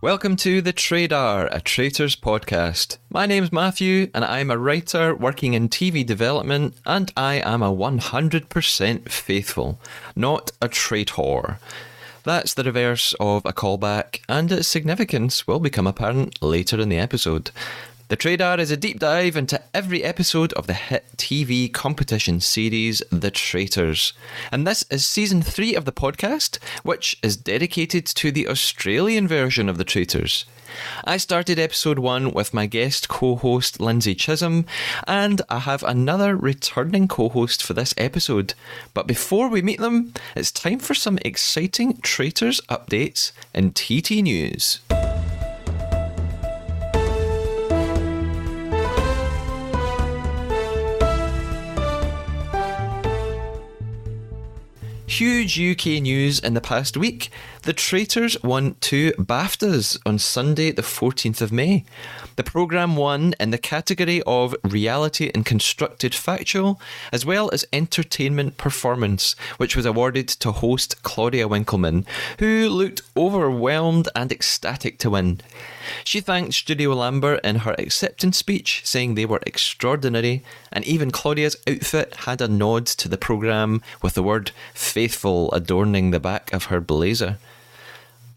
Welcome to The Traidar, a Traitors podcast. My name's Matthew, and I'm a writer working in TV development, and I am a 100% faithful, not a traitor. That's the reverse of a callback, and its significance will become apparent later in the episode. The Traidar is a deep dive into every episode of the hit TV competition series The Traitors. And this is season three of the podcast, which is dedicated to the Australian version of The Traitors. I started episode one with my guest co host Lindsay Chisholm, and I have another returning co host for this episode. But before we meet them, it's time for some exciting Traitors updates in TT News. Huge UK news in the past week. The Traitors won two BAFTAs on Sunday, the 14th of May. The programme won in the category of Reality and Constructed Factual, as well as Entertainment Performance, which was awarded to host Claudia Winkleman, who looked overwhelmed and ecstatic to win. She thanked Studio Lambert in her acceptance speech, saying they were extraordinary, and even Claudia's outfit had a nod to the programme with the word faithful adorning the back of her blazer.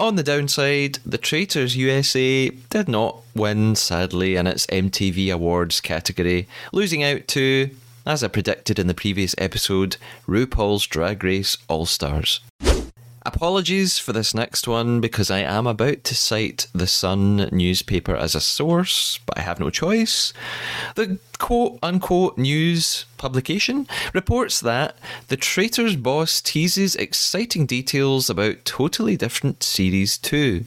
On the downside, the Traitors USA did not win, sadly, in its MTV Awards category, losing out to, as I predicted in the previous episode, RuPaul's Drag Race All Stars. Apologies for this next one because I am about to cite the Sun newspaper as a source, but I have no choice. The quote unquote news publication reports that the Traitor's boss teases exciting details about totally different Series 2.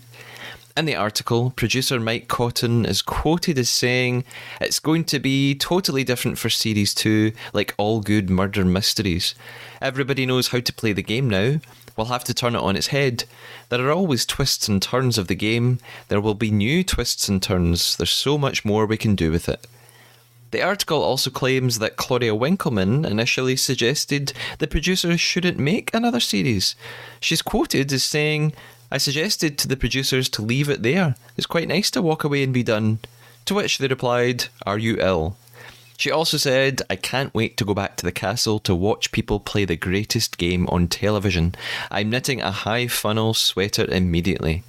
In the article, producer Mike Cotton is quoted as saying, It's going to be totally different for Series 2, like all good murder mysteries. Everybody knows how to play the game now. We'll have to turn it on its head. There are always twists and turns of the game. There will be new twists and turns. There's so much more we can do with it. The article also claims that Claudia Winkleman initially suggested the producers shouldn't make another series. She's quoted as saying, I suggested to the producers to leave it there. It's quite nice to walk away and be done. To which they replied, Are you ill? She also said, I can't wait to go back to the castle to watch people play the greatest game on television. I'm knitting a high funnel sweater immediately.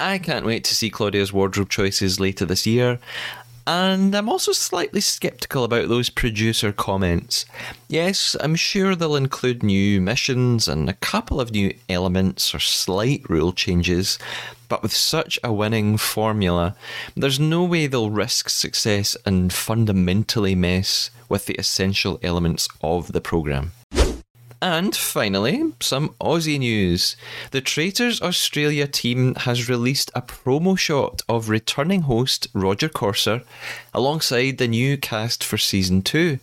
I can't wait to see Claudia's wardrobe choices later this year. And I'm also slightly skeptical about those producer comments. Yes, I'm sure they'll include new missions and a couple of new elements or slight rule changes, but with such a winning formula, there's no way they'll risk success and fundamentally mess with the essential elements of the programme. And finally, some Aussie news. The Traitors Australia team has released a promo shot of returning host Roger Corser alongside the new cast for season 2.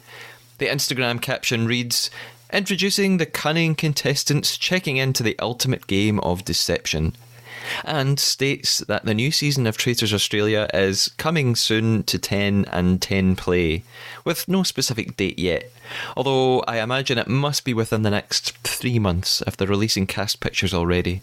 The Instagram caption reads Introducing the cunning contestants checking into the ultimate game of deception and states that the new season of Traitors Australia is coming soon to 10 and 10 Play, with no specific date yet. Although I imagine it must be within the next three months if they're releasing cast pictures already.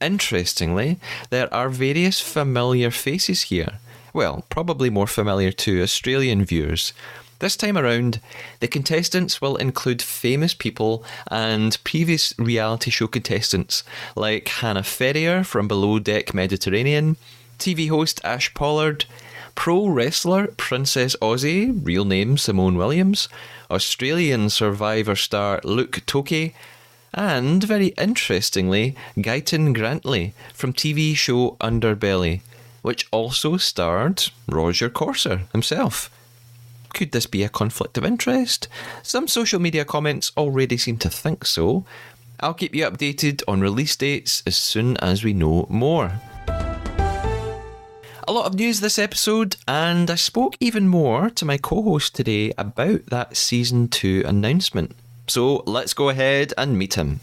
Interestingly, there are various familiar faces here. Well, probably more familiar to Australian viewers. This time around, the contestants will include famous people and previous reality show contestants like Hannah Ferrier from Below Deck Mediterranean, TV host Ash Pollard, pro wrestler Princess Aussie, real name Simone Williams, Australian Survivor star Luke Toki, and very interestingly, Gyton Grantley from TV show Underbelly, which also starred Roger Corser himself. Could this be a conflict of interest? Some social media comments already seem to think so. I'll keep you updated on release dates as soon as we know more. A lot of news this episode, and I spoke even more to my co host today about that season 2 announcement. So let's go ahead and meet him.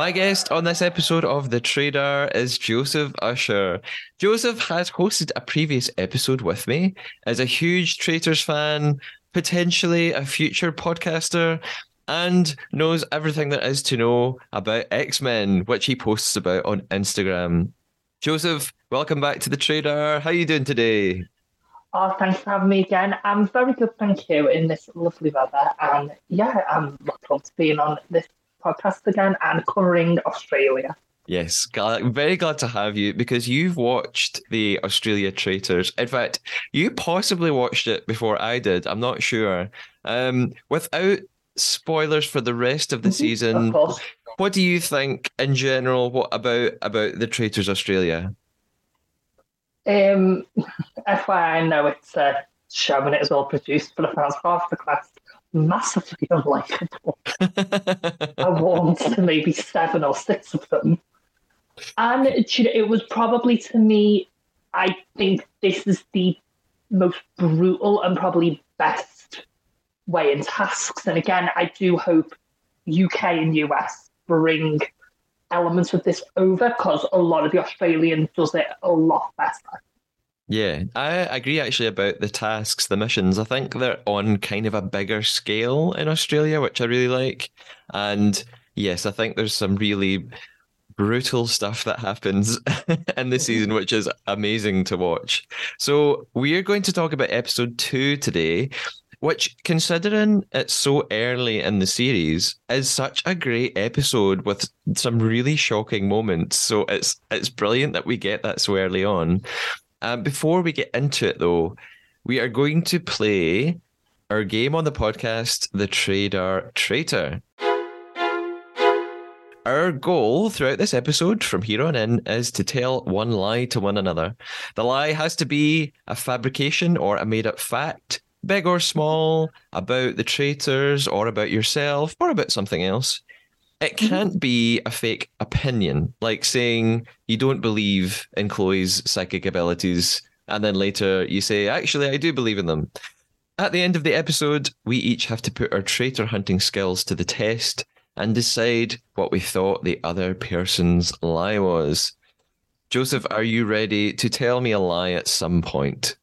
My guest on this episode of The Traidar is Joseph Usher. Joseph has hosted a previous episode with me as a huge Traitors fan, potentially a future podcaster, and knows everything there is to know about X Men, which he posts about on Instagram. Joseph, welcome back to The Traidar. How are you doing today? Oh, thanks for having me again. I'm very good, thank you, in this lovely weather. And yeah, I'm looking forward to being on this podcast again and covering Australia. Yes, glad, very glad to have you because you've watched the Australia Traitors. In fact, you possibly watched it before I did. I'm not sure. Um, without spoilers for the rest of the season, of what do you think in general? What about about the Traitors Australia? Um, FYI, I know it's a show and it is all produced for the fans. Half the class massively unlikable. I warmed to maybe seven or six of them. And it was probably to me, I think this is the most brutal and probably best way in tasks. And again, I do hope UK and US bring elements of this over because a lot of the Australian does it a lot better. Yeah, I agree actually about the tasks, the missions. I think they're on kind of a bigger scale in Australia, which I really like. And yes, I think there's some really brutal stuff that happens in the mm-hmm. season, which is amazing to watch. So, we're going to talk about episode two today, which, considering it's so early in the series, is such a great episode with some really shocking moments. So, it's it's brilliant that we get that so early on. Um, before we get into it, though, we are going to play our game on the podcast, The Traidar Traitor. Our goal throughout this episode from here on in is to tell one lie to one another. The lie has to be a fabrication or a made up fact, big or small, about the traitors or about yourself or about something else. It can't be a fake opinion, like saying you don't believe in Chloe's psychic abilities, and then later you say, actually, I do believe in them. At the end of the episode, we each have to put our traitor hunting skills to the test and decide what we thought the other person's lie was. Joseph, are you ready to tell me a lie at some point?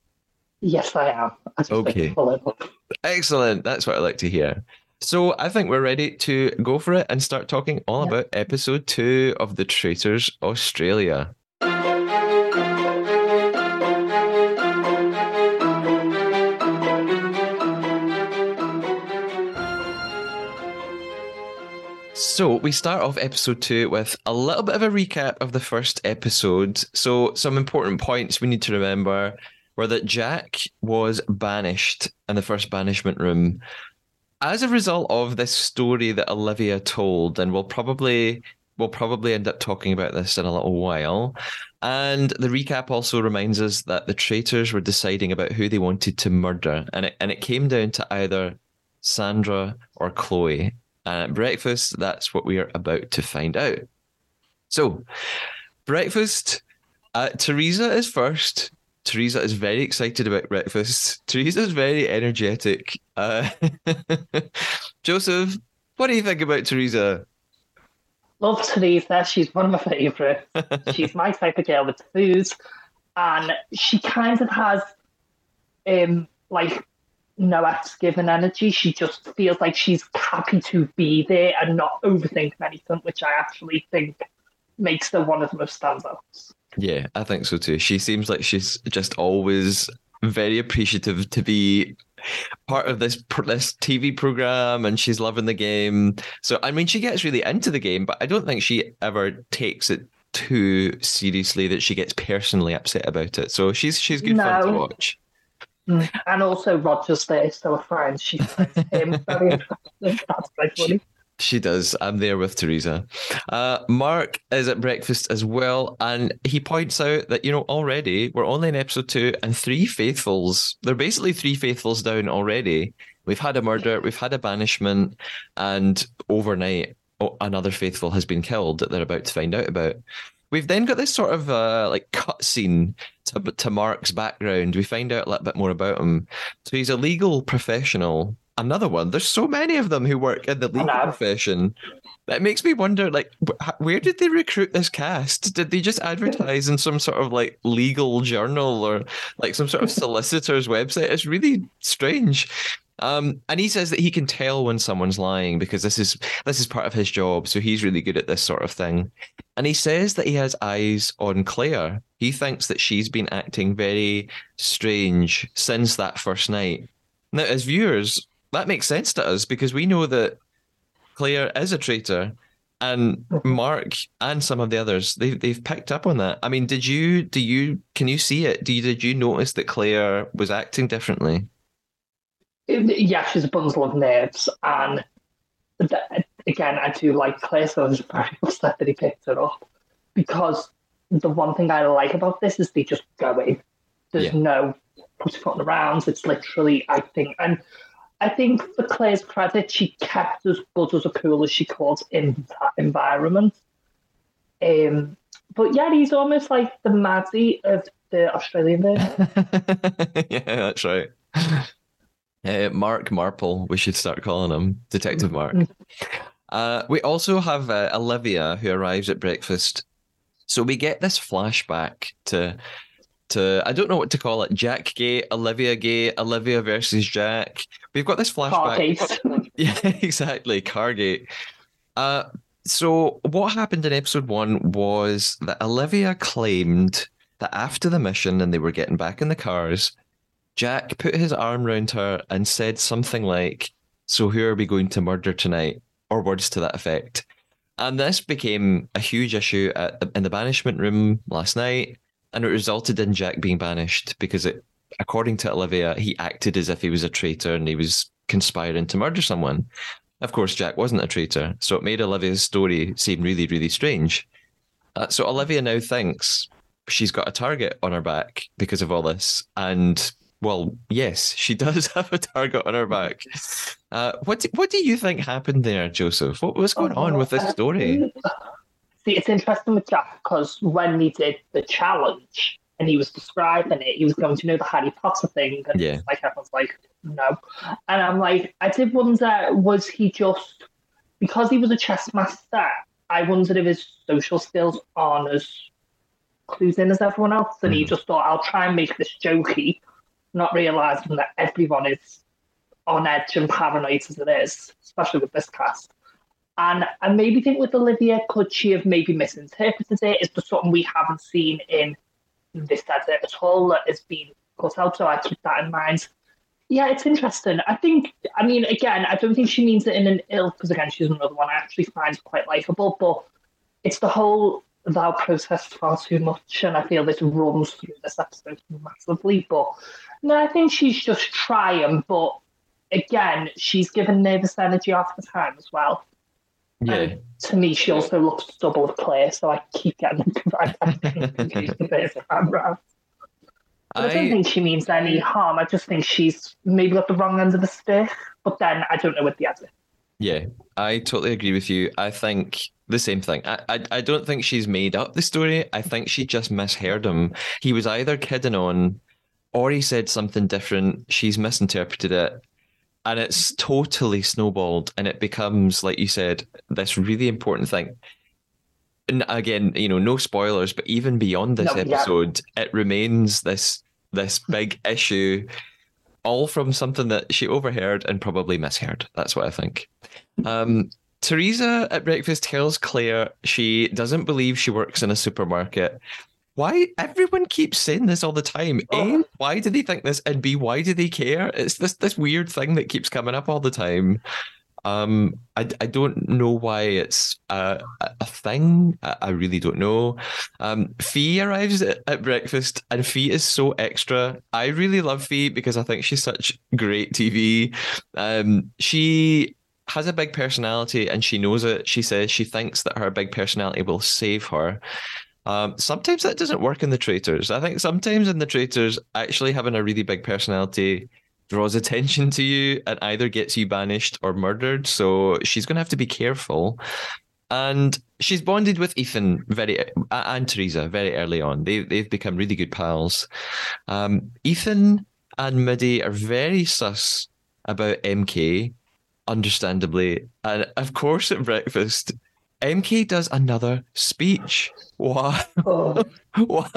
Yes, I am. I Okay. it's full of- Excellent. That's what I like to hear. So I think we're ready to go for it and start talking all Yeah. about episode two of The Traitors Australia. So we start off episode two with a little bit of a recap of the first episode. So some important points we need to remember were that Jack was banished in the first banishment room as a result of this story that Olivia told, and we'll probably we'll probably end up talking about this in a little while. And the recap also reminds us that the traitors were deciding about who they wanted to murder, and it and it came down to either Sandra or Chloe. And at breakfast, that's what we are about to find out. So, breakfast. Uh, Teresa is first. Teresa is very excited about breakfast. Teresa is very energetic. Uh, Joseph, what do you think about Teresa? Love Teresa. She's one of my favourites. She's my type of girl with food. And she kind of has um like no given energy. She just feels like she's happy to be there and not overthinking anything, which I actually think makes her one of the most standouts. Yeah, I think so too. She seems like she's just always very appreciative to be part of this this TV program, and she's loving the game. So I mean, she gets really into the game, but I don't think she ever takes it too seriously that she gets personally upset about it. So she's she's good no. fun to watch. Mm. And also Roger's there, still a friend. She finds him very interesting. That's funny. She does. I'm there with Teresa. Uh, Mark is at breakfast as well, and he points out that you know already we're only in episode two, and three faithfuls. They're basically three faithfuls down already. We've had a murder, we've had a banishment, and overnight oh, another faithful has been killed that they're about to find out about. We've then got this sort of uh, like cut scene to, to Mark's background. We find out a little bit more about him. So he's a legal professional another one. There's so many of them who work in the legal profession. That makes me wonder, like, where did they recruit this cast? Did they just advertise in some sort of like legal journal or like some sort of solicitor's website? It's really strange. Um, and he says that he can tell when someone's lying because this is this is part of his job. So he's really good at this sort of thing. And he says that he has eyes on Claire. He thinks that she's been acting very strange since that first night. Now, as viewers, that makes sense to us because we know that Claire is a traitor, and mm-hmm. Mark and some of the others they've they've picked up on that. I mean, did you do you can you see it? Do you, did you notice that Claire was acting differently? Yeah, she's a bundle of nerves, and again, I do like Claire, so I was very upset that he picked her up because the one thing I like about this is they just go in. There's yeah. no putting it around. It's literally, I think, and I think for Claire's credit, she kept as good as a cool as she could in that environment. Um, but yeah, he's almost like the Maddie of the Australian version. yeah, that's right. Uh, Mark Marple, we should start calling him Detective Mark. Uh, we also have uh, Olivia who arrives at breakfast. So we get this flashback to to I don't know what to call it. Jack Gay, Olivia Gay, Olivia versus Jack. We've got this flashback. yeah, exactly. Cargate. Uh, so what happened in episode one was that Olivia claimed that after the mission and they were getting back in the cars, Jack put his arm around her and said something like, "So who are we going to murder tonight?" or words to that effect. And this became a huge issue at in the banishment room last night and it resulted in Jack being banished because it, according to Olivia, he acted as if he was a traitor and he was conspiring to murder someone. Of course, Jack wasn't a traitor, so it made Olivia's story seem really, really strange. Uh, so Olivia now thinks she's got a target on her back because of all this, and well, yes, she does have a target on her back. Uh, what do, what do you think happened there, Joseph? What was going on with this story? See, it's interesting with Jack because when he did the challenge and he was describing it, he was going to know the Harry Potter thing, and yeah. like everyone's like, no, and I'm like, I did wonder, was he just because he was a chess master? I wondered if his social skills aren't as clued in as everyone else, and mm. he just thought, I'll try and make this jokey, not realizing that everyone is on edge and paranoid as it is, especially with this cast. And I maybe think with Olivia, could she have maybe misinterpreted it? Is there something we haven't seen in this desert at all that has been cut out? So I keep that in mind. Yeah, it's interesting. I think, I mean, again, I don't think she means it in an ill, because again, she's another one I actually find quite likable, but it's the whole thou process far too much, and I feel this runs through this episode massively. But no, I think she's just trying, but again, she's given nervous energy half the time as well. Um, yeah. And to me, she also looks double of Claire, so I keep getting them confused a bit as a camera. I, don't think she means any harm. I just think she's maybe got the wrong end of the stick. But then I don't know what the other. yeah, I totally agree with you. I think the same thing. I, I, I don't think she's made up the story. I think she just misheard him. He was either kidding on, or he said something different. She's misinterpreted it, and it's totally snowballed. And it becomes, like you said, this really important thing. And again, you know, no spoilers, but even beyond this No, yeah. episode, it remains this this big issue, all from something that she overheard and probably misheard. That's what I think. Um, Teresa at breakfast tells Claire she doesn't believe she works in a supermarket. Why everyone keeps saying this all the time? A, why do they think this? And B, why do they care? It's this this weird thing that keeps coming up all the time. Um, I, I don't know why it's a, a thing. I, I really don't know. Um, Fee arrives at, at breakfast, and Fee is so extra. I really love Fee because I think she's such great TV. Um, she has a big personality, and she knows it. She says she thinks that her big personality will save her. Um, sometimes that doesn't work in the traitors. I think sometimes in the traitors, actually having a really big personality draws attention to you and either gets you banished or murdered. So she's going to have to be careful. And she's bonded with Ethan very and Teresa very early on. They they've become really good pals. Um, Ethan and Middy are very sus about MK, understandably, and of course at breakfast. MK does another speech. What? Oh, What?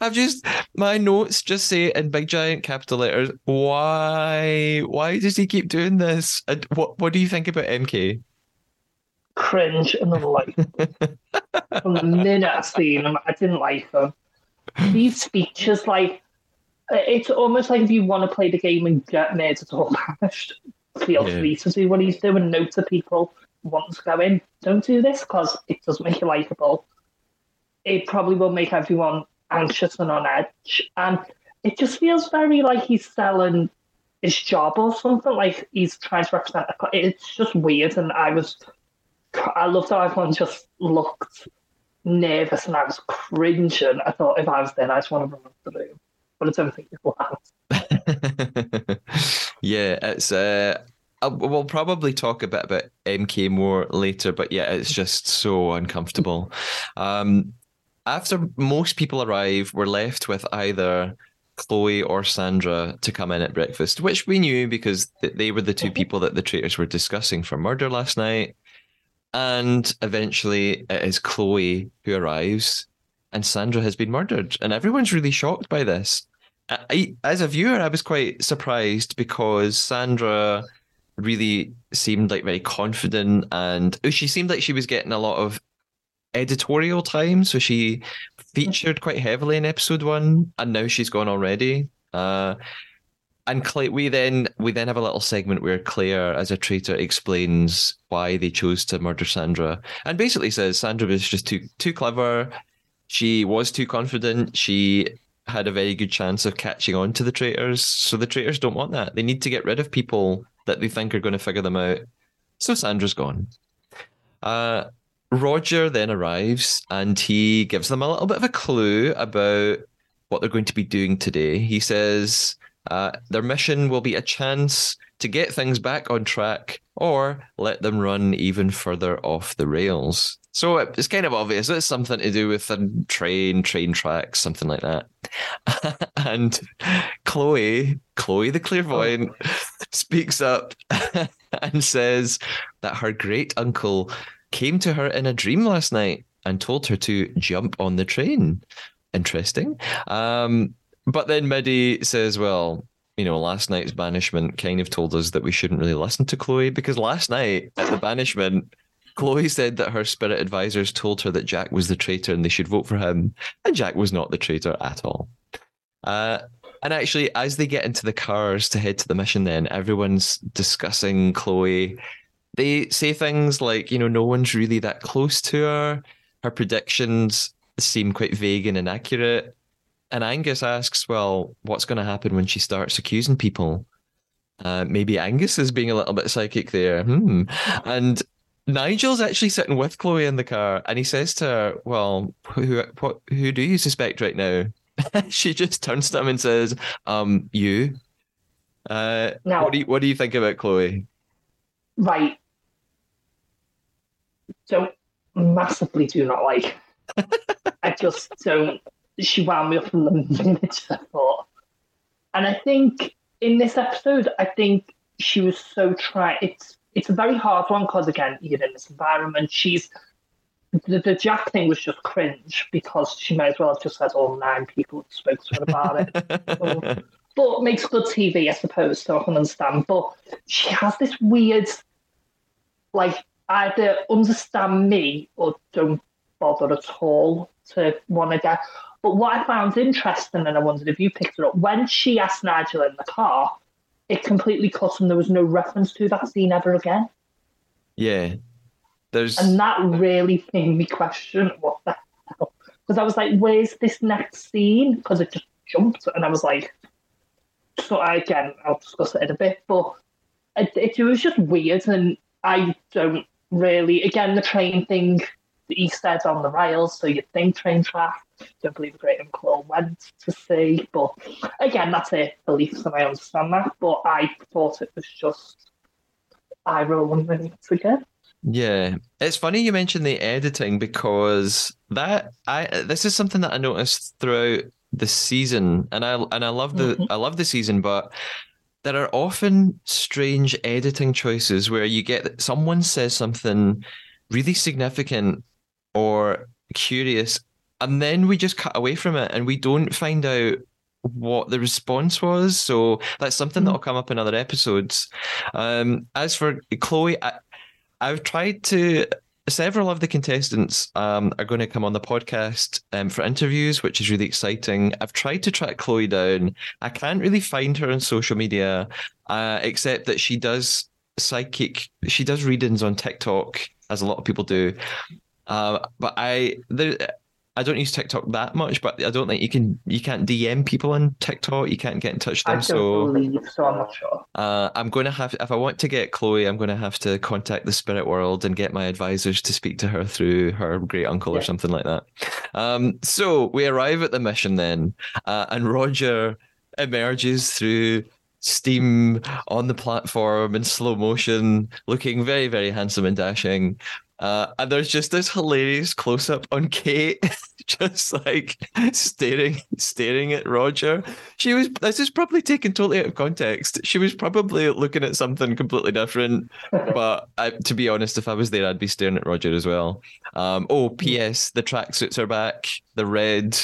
I've just my notes just say in big giant capital letters. Why? Why does he keep doing this? And what? What do you think about MK? cringe and unlikable. From the minute I seen him, I didn't like him. These speeches, like, it's almost like if you want to play the game and get murdered or banished, feel Yeah. free to do what he's doing. Note to people want to go in, don't do this because it does make you likable. It probably will make everyone anxious and on edge. And it just feels very like he's selling his job or something. Like he's trying to represent. A, it's just weird. And I was, I loved how everyone just looked nervous and I was cringing. I thought if I was there, I just want to run the room. But I don't think it will happen. yeah, it's. Uh, we'll probably talk a bit about MK more later, but yeah, it's just so uncomfortable. Um, after most people arrive, we're left with either Chloe or Sandra to come in at breakfast, which we knew because they were the two people that the traitors were discussing for murder last night. And eventually, it is Chloe who arrives, and Sandra has been murdered, and everyone's really shocked by this. I, I- as a viewer, I was quite surprised because Sandra really seemed like very confident, and oh, she seemed like she was getting a lot of editorial time, so she featured quite heavily in episode one, and now she's gone already. Uh, and Claire, we then we then have a little segment where Claire, as a traitor, explains why they chose to murder Sandra, and basically says Sandra was just too too clever. She was too confident. She had a very good chance of catching on to the traitors. So the traitors don't want that. They need to get rid of people that they think are going to figure them out. So Sandra's gone. Uh, Roger then arrives and he gives them a little bit of a clue about what they're going to be doing today. He says uh, their mission will be a chance to get things back on track or let them run even further off the rails. So it's kind of obvious. It's something to do with a train, train tracks, something like that. and Chloe, Chloe the clairvoyant, speaks up and says that her great uncle came to her in a dream last night and told her to jump on the train. Interesting. Um, but then Middy says, well, you know, last night's banishment kind of told us that we shouldn't really listen to Chloe because last night at the banishment, Chloe said that her spirit advisors told her that Jack was the traitor and they should vote for him, and Jack was not the traitor at all. Uh, and actually, as they get into the cars to head to the mission, then everyone's discussing Chloe. They say things like, you know, no one's really that close to her. Her predictions seem quite vague and inaccurate. And Angus asks, well, what's going to happen when she starts accusing people? Uh, maybe Angus is being a little bit psychic there. Hmm. And Nigel's actually sitting with Chloe in the car, and he says to her, "Well, who what, who do you suspect right now?" she just turns to him and says, "Um, you." Uh, Now- what do you what do you think about Chloe? Right. Don't massively do not like. I just don't. She wound me up from the minute I thought. And I think in this episode, I think she was so try. It's it's a very hard one because again, you're in this environment. She's the, the Jack thing was just cringe because she might as well have just said all nine people spoke to her about it. but makes good TV, I suppose, so I can understand. But she has this weird, like, either understand me or don't bother at all to want to get. But what I found interesting, and I wondered if you picked it up, when she asked Nigel in the car, it completely cut and there was no reference to that scene ever again. yeah, there's And that really made me question what the hell. Because I was like, where's this next scene? Because it just jumped. And I was like, so I, again, I'll discuss it in a bit. But it, it, it was just weird. And I don't really, again, the train thing, the Easter eggs on the rails. So you'd think train track. Don't believe great uncle went to see. But again, that's a belief, and I understand that. But I thought it was just eye rolling minutes again. Yeah, it's funny you mentioned the editing because that I this is something that I noticed throughout the season, and I and I love the Mhm. I love the season, but there are often strange editing choices where you get someone says something really significant or curious, and then we just cut away from it and we don't find out what the response was. So that's something that'll come up in other episodes. Um, as for Chloe, I, I've tried to. Several of the contestants um, are going to come on the podcast um, for interviews, which is really exciting. I've tried to track Chloe down. I can't really find her on social media, uh, except that she does psychic. She does readings on TikTok, as a lot of people do. Uh, but I there, I don't use TikTok that much, but I don't think you can you can't DM people on TikTok. You can't get in touch with I them. don't So believe, so I'm not sure. uh, I'm going to have, if I want to get Chloe, I'm going to have to contact the spirit world and get my advisors to speak to her through her great uncle or something like that. Um, so we arrive at the mission then, uh, and Roger emerges through steam on the platform in slow motion, looking very, very handsome and dashing. Uh, and there's just this hilarious close up on Kate, just like staring, staring at Roger. She was. This is probably taken totally out of context. She was probably looking at something completely different. but I, to be honest, if I was there, I'd be staring at Roger as well. Um, oh, P.S. The tracksuits are back. The red.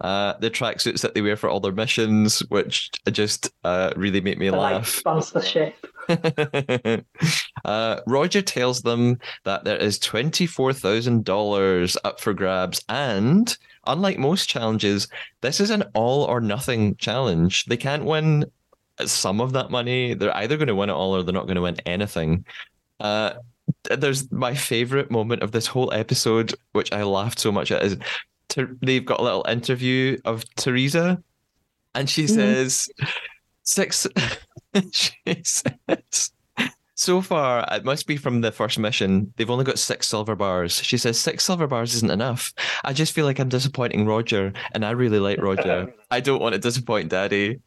Uh, the tracksuits that they wear for all their missions, which just uh, really make me The, like laugh. sponsorship. uh, Roger tells them that there is $24,000 up for grabs. And unlike most challenges, this is an all or nothing challenge. They can't win some of that money. They're either going to win it all or they're not going to win anything. Uh, there's my favorite moment of this whole episode, which I laughed so much at, is Ter- they've got a little interview of Teresa, and she says, six. she says, so far, it must be from the first mission. They've only got six silver bars. She says six silver bars isn't enough. I just feel like I'm disappointing Roger, and I really like Roger. I don't want to disappoint Daddy.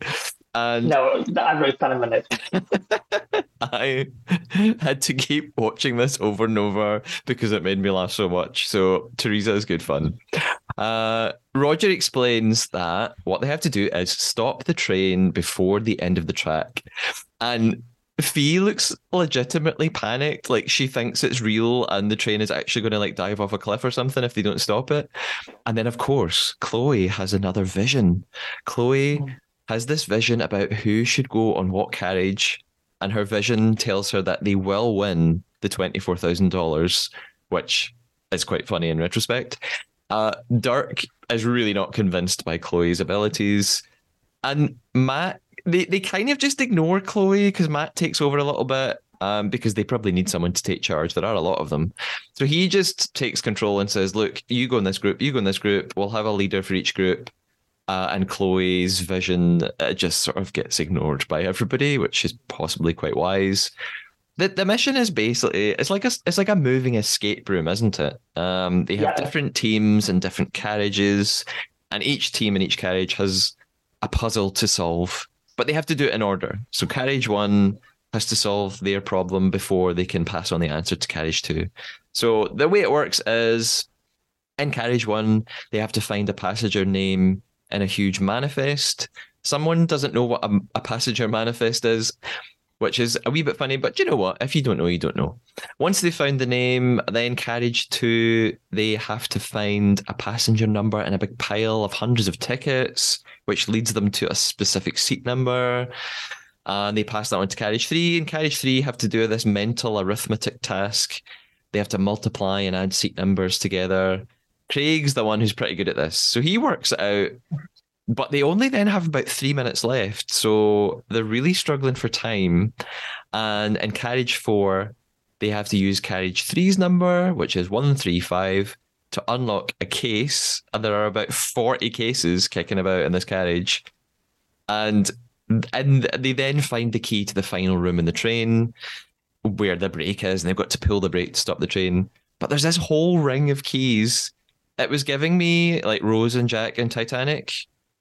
And No, I wrote that in my notes. I had to keep watching this over and over because it made me laugh so much. So Teresa is good fun. Uh, Roger explains that what they have to do is stop the train before the end of the track, and Fee looks legitimately panicked, like she thinks it's real and the train is actually going to like dive off a cliff or something if they don't stop it. And then, of course, Chloe has another vision. Chloe has this vision about who should go on what carriage, and her vision tells her that they will win the twenty-four thousand dollars, which is quite funny in retrospect. Uh, Dirk is really not convinced by Chloe's abilities, and Matt they they kind of just ignore Chloe because Matt takes over a little bit. Um, because they probably need someone to take charge. There are a lot of them. So he just takes control and says, Look, you go in this group, you go in this group. We'll have a leader for each group. Uh, and Chloe's vision uh, just sort of gets ignored by everybody, which is possibly quite wise. The, the mission is basically it's like a it's like a moving escape room, isn't it? Um, they have Yeah. different teams and different carriages, and each team and each carriage has a puzzle to solve, but they have to do it in order. So carriage one has to solve their problem before they can pass on the answer to carriage two. So the way it works is in carriage one, they have to find a passenger name in a huge manifest. Someone doesn't know what a, a passenger manifest is, which is a wee bit funny, but you know what? If you don't know, you don't know. Once they found the name, then carriage two, they have to find a passenger number in a big pile of hundreds of tickets, which leads them to a specific seat number. And they pass that on to carriage three, and carriage three have to do this mental arithmetic task. They have to multiply and add seat numbers together. Craig's the one who's pretty good at this. So he works it out but they only then have about three minutes left, so they're really struggling for time. And in carriage four, they have to use carriage three's number, which is one three five, to unlock a case. And there are about forty cases kicking about in this carriage, and and they then find the key to the final room in the train, where the brake is, and they've got to pull the brake to stop the train. But there's this whole ring of keys. It was giving me like Rose and Jack in Titanic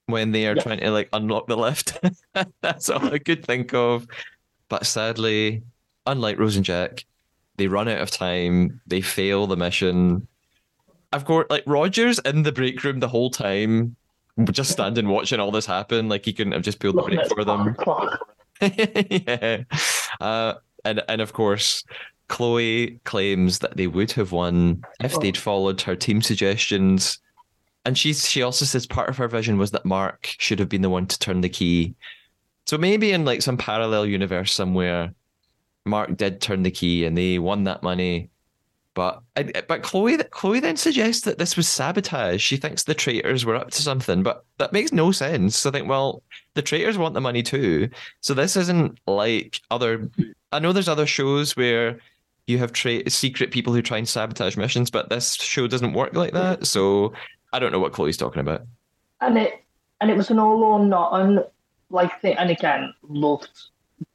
when they are Yeah. trying to like unlock the lift. That's all I could think of. But sadly, unlike Rose and Jack, they run out of time. They fail the mission. Of course, like Rogers in the brake room the whole time, just standing watching all this happen. Like he couldn't have just pulled the brake for them. yeah. Uh, and and of course, Chloe claims that they would have won if they'd followed her team suggestions. And she's she also says part of her vision was that Mark should have been the one to turn the key. So maybe in like some parallel universe somewhere, Mark did turn the key and they won that money. But but Chloe Chloe then suggests that this was sabotage. She thinks the traitors were up to something, but that makes no sense. I think well, the traitors want the money too. So this isn't like other. I know there's other shows where you have tra- secret people who try and sabotage missions, but this show doesn't work like that. So I don't know what Chloe's talking about. and it and it was an all or nothing like thing. And again, loved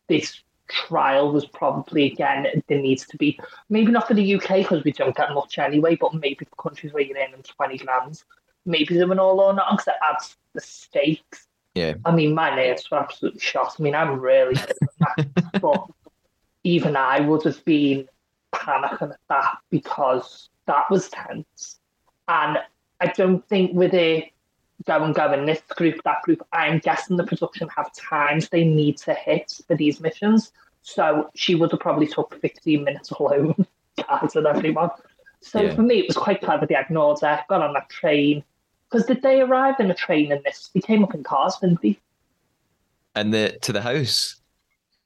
this trial was probably again there needs to be maybe not for the UK because we don't get much anyway, but maybe for countries where you're in and twenty grams, maybe they're an all or nothing because it adds the stakes. Yeah. I mean, my nerves were absolutely shot. I mean, I'm really, that, but even I would have been panicking at that because that was tense. And I don't think with a go and go in this group, that group, I'm guessing the production have times they need to hit for these missions. So she would have probably took 15 minutes alone, guys and everyone. So Yeah. for me, it was quite clever. They ignored eh? her, got on that train. Because did they arrive in a train in this? They came up in cars, didn't they? And the to the house.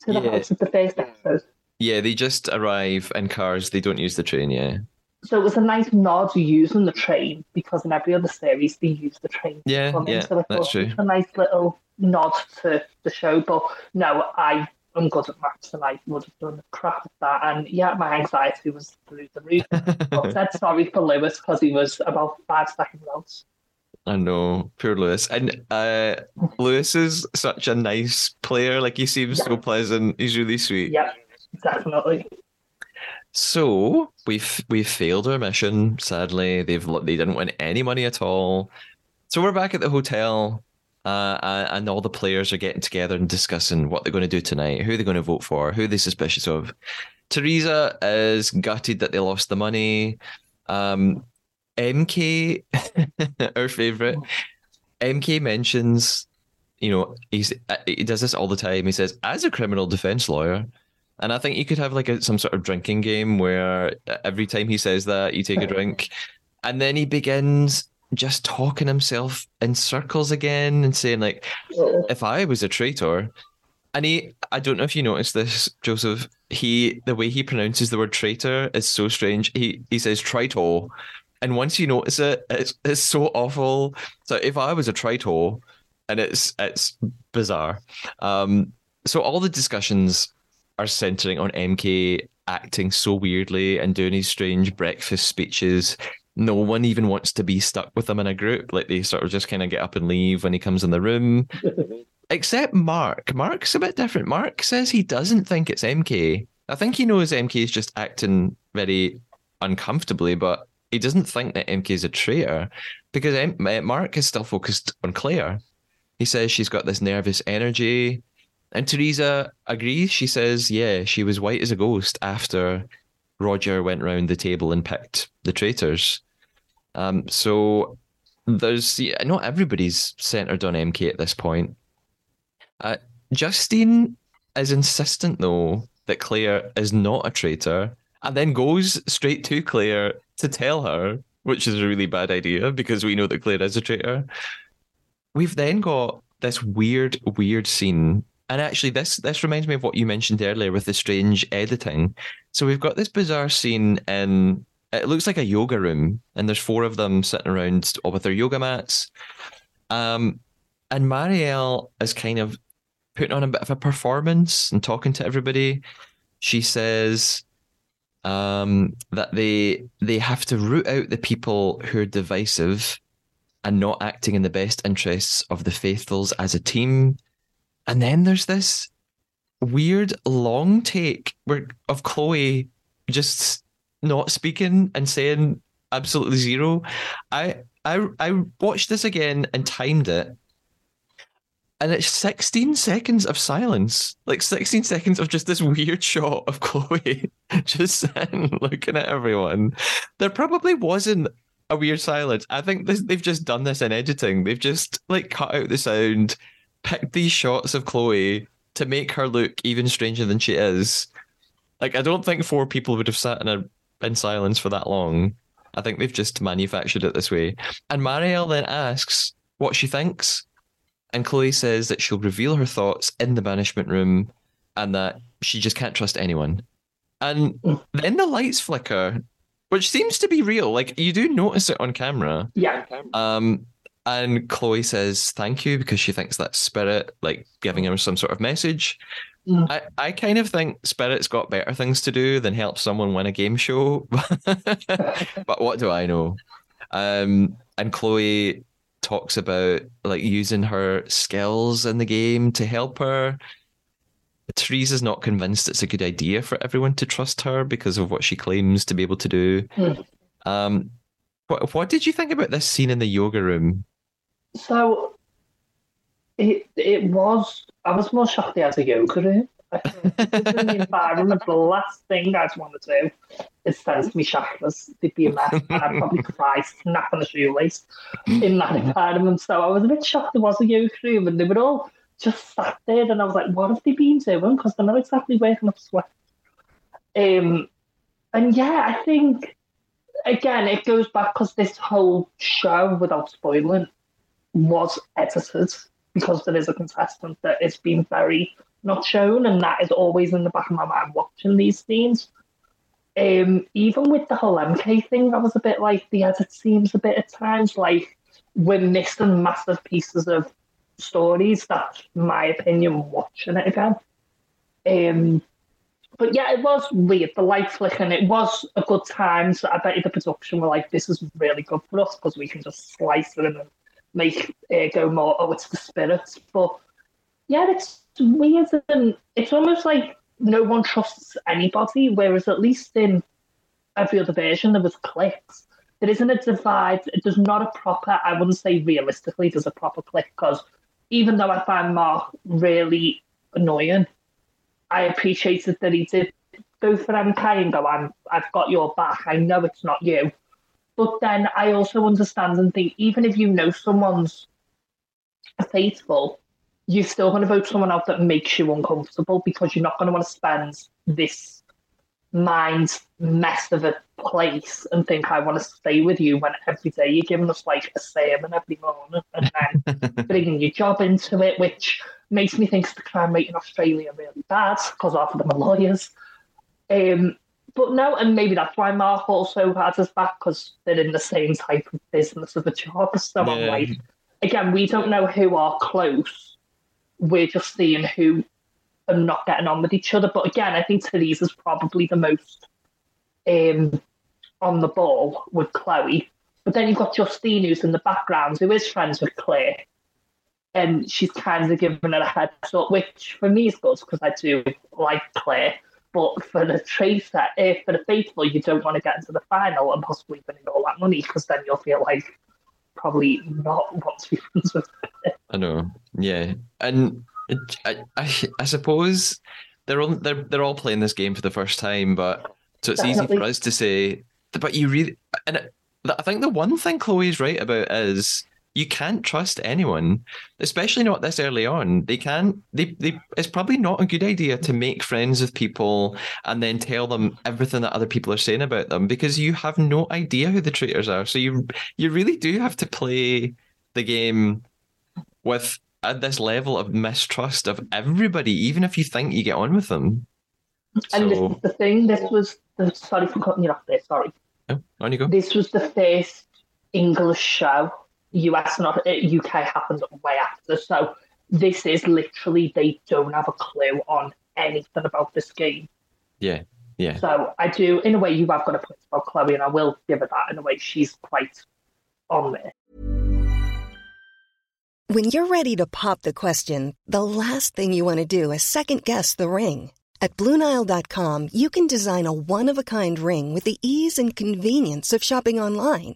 To the Yeah. house of the first episode. Yeah, they just arrive in cars. They don't use the train. Yeah. So it was a nice nod to using the train because in every other series they use the train. Yeah, yeah, so I that's true. A nice little nod to the show. But no, I am good at maths and I would have done crap at that. And yeah, my anxiety was through the roof. but said sorry for Lewis because he was about five seconds out. I know, poor Lewis. And uh, Lewis is such a nice player. Like he seems so pleasant. He's really sweet. Yeah, definitely. So we've we've failed our mission. Sadly, they've they didn't win any money at all. So we're back at the hotel, uh, and all the players are getting together and discussing what they're going to do tonight, who they're going to vote for, who they're suspicious of. Teresa is gutted that they lost the money. Um, MK, our favorite, MK mentions, you know, he's uh, he does this all the time. He says, as a criminal defense lawyer, and I think you could have like a, some sort of drinking game where uh, every time he says that, you take a drink, and then he begins just talking himself in circles again and saying like, if I was a traitor, and he, I don't know if you noticed this, Joseph. He, the way he pronounces the word traitor is so strange. He he says trito, and once you notice it, it's it's so awful. So if I was a trito, and it's it's bizarre. Um, so all the discussions are centering on MK acting so weirdly and doing his strange breakfast speeches. No one even wants to be stuck with him in a group. Like they sort of just kind of get up and leave when he comes in the room. Except Mark. Mark's a bit different. Mark says he doesn't think it's MK. I think he knows MK is just acting very uncomfortably, but he doesn't think that MK is a traitor because M- eh, Mark is still focused on Claire. He says she's got this nervous energy. And Teresa agrees. She says, yeah, she was white as a ghost after Roger went round the table and picked the traitors. Um, so there's not everybody's centered on MK at this point. Uh, Justine is insistent though that Claire is not a traitor, and then goes straight to Claire to tell her, which is a really bad idea because we know that Claire is a traitor. We've then got this weird, weird scene. And actually, this this reminds me of what you mentioned earlier with the strange editing. So we've got this bizarre scene in it looks like a yoga room, and there's four of them sitting around all with their yoga mats. Um, and Marielle is kind of putting on a bit of a performance and talking to everybody. She says um, that they they have to root out the people who are divisive and not acting in the best interests of the faithfuls as a team. And then there's this weird long take where of Chloe just not speaking and saying absolutely zero. I I I watched this again and timed it. And it's 16 seconds of silence. Like 16 seconds of just this weird shot of Chloe just sitting looking at everyone. There probably wasn't a weird silence. I think this, they've just done this in editing. They've just like cut out the sound, picked these shots of Chloe to make her look even stranger than she is. Like I don't think four people would have sat in a in silence for that long. I think they've just manufactured it this way. And Marielle then asks what she thinks. And Chloe says that she'll reveal her thoughts in the banishment room and that she just can't trust anyone. And then the lights flicker, which seems to be real. Like you do notice it on camera. Yeah. Um, and Chloe says thank you because she thinks that spirit, like giving her some sort of message. Mm. I, I kind of think Spirit's got better things to do than help someone win a game show. but what do I know? Um, and Chloe talks about like using her skills in the game to help her. Teresa's not convinced it's a good idea for everyone to trust her because of what she claims to be able to do. Mm. Um, what what did you think about this scene in the yoga room? So it it was. I was more shocked they had a yoga room. in the environment, the last thing I'd want to do is send me chakras. They'd be a mess, and I'd probably cry, snap on a shoelace in that environment. So I was a bit shocked there was a yoga room, and they were all just sat there, and I was like, "What have they been doing?" Because they're not exactly waking up sweat. Um, and yeah, I think again it goes back because this whole show, without spoiling, was edited because there is a contestant that is being very not shown, and that is always in the back of my mind watching these scenes. Um, even with the whole MK thing, I was a bit like the edit seems a bit at times like we're missing massive pieces of stories. That's my opinion watching it again. Um, but yeah, it was weird. The light flicking, it was a good time. So I bet you the production were like, "This is really good for us because we can just slice it and make it go more, oh, it's the spirits. But yeah, it's weird and it's almost like no one trusts anybody, whereas at least in every other version there was clicks. There isn't a divide. There's not a proper, I wouldn't say realistically, there's a proper click because even though I find Mark really annoying, I appreciated that he did go for MK and go, I'm, I've got your back. I know it's not you. But then I also understand and think even if you know someone's faithful, you're still going to vote someone out that makes you uncomfortable because you're not going to want to spend this mind mess of a place and think I want to stay with you when every day you're giving us like a sermon every morning and then bringing your job into it, which makes me think the crime rate in Australia really bad because half of them are lawyers. Um, but no, and maybe that's why Mark also has us back because they're in the same type of business of a job. So yeah. I'm like, again, we don't know who are close. We're just seeing who are not getting on with each other. But again, I think Teresa's probably the most um, on the ball with Chloe. But then you've got Justine, who's in the background, who is friends with Claire. And she's kind of giving her a heads up, which for me is good because I do like Claire. But for the traitor, if eh, for the faithful, you don't want to get into the final and possibly winning all that money because then you'll feel like probably not want to be friends with. I know, yeah, and I, I, I suppose they're all they're they're all playing this game for the first time, but so it's Definitely. easy for us to say, but you really and it, I think the one thing Chloe's right about is you can't trust anyone, especially not this early on. They can't. They, they. It's probably not a good idea to make friends with people and then tell them everything that other people are saying about them because you have no idea who the traitors are. So you you really do have to play the game with at this level of mistrust of everybody, even if you think you get on with them. And this is the thing. This was the, sorry for cutting you off there. Sorry. Oh, on you go. This was the first English show. US not UK uh, happened way after. So this is literally they don't have a clue on anything about this game. Yeah. Yeah. So I do, in a way, you have got a point about Chloe, and I will give her that. In a way, she's quite on there. When you're ready to pop the question, the last thing you want to do is second guess the ring. At BlueNile.com, you can design a one of a kind ring with the ease and convenience of shopping online.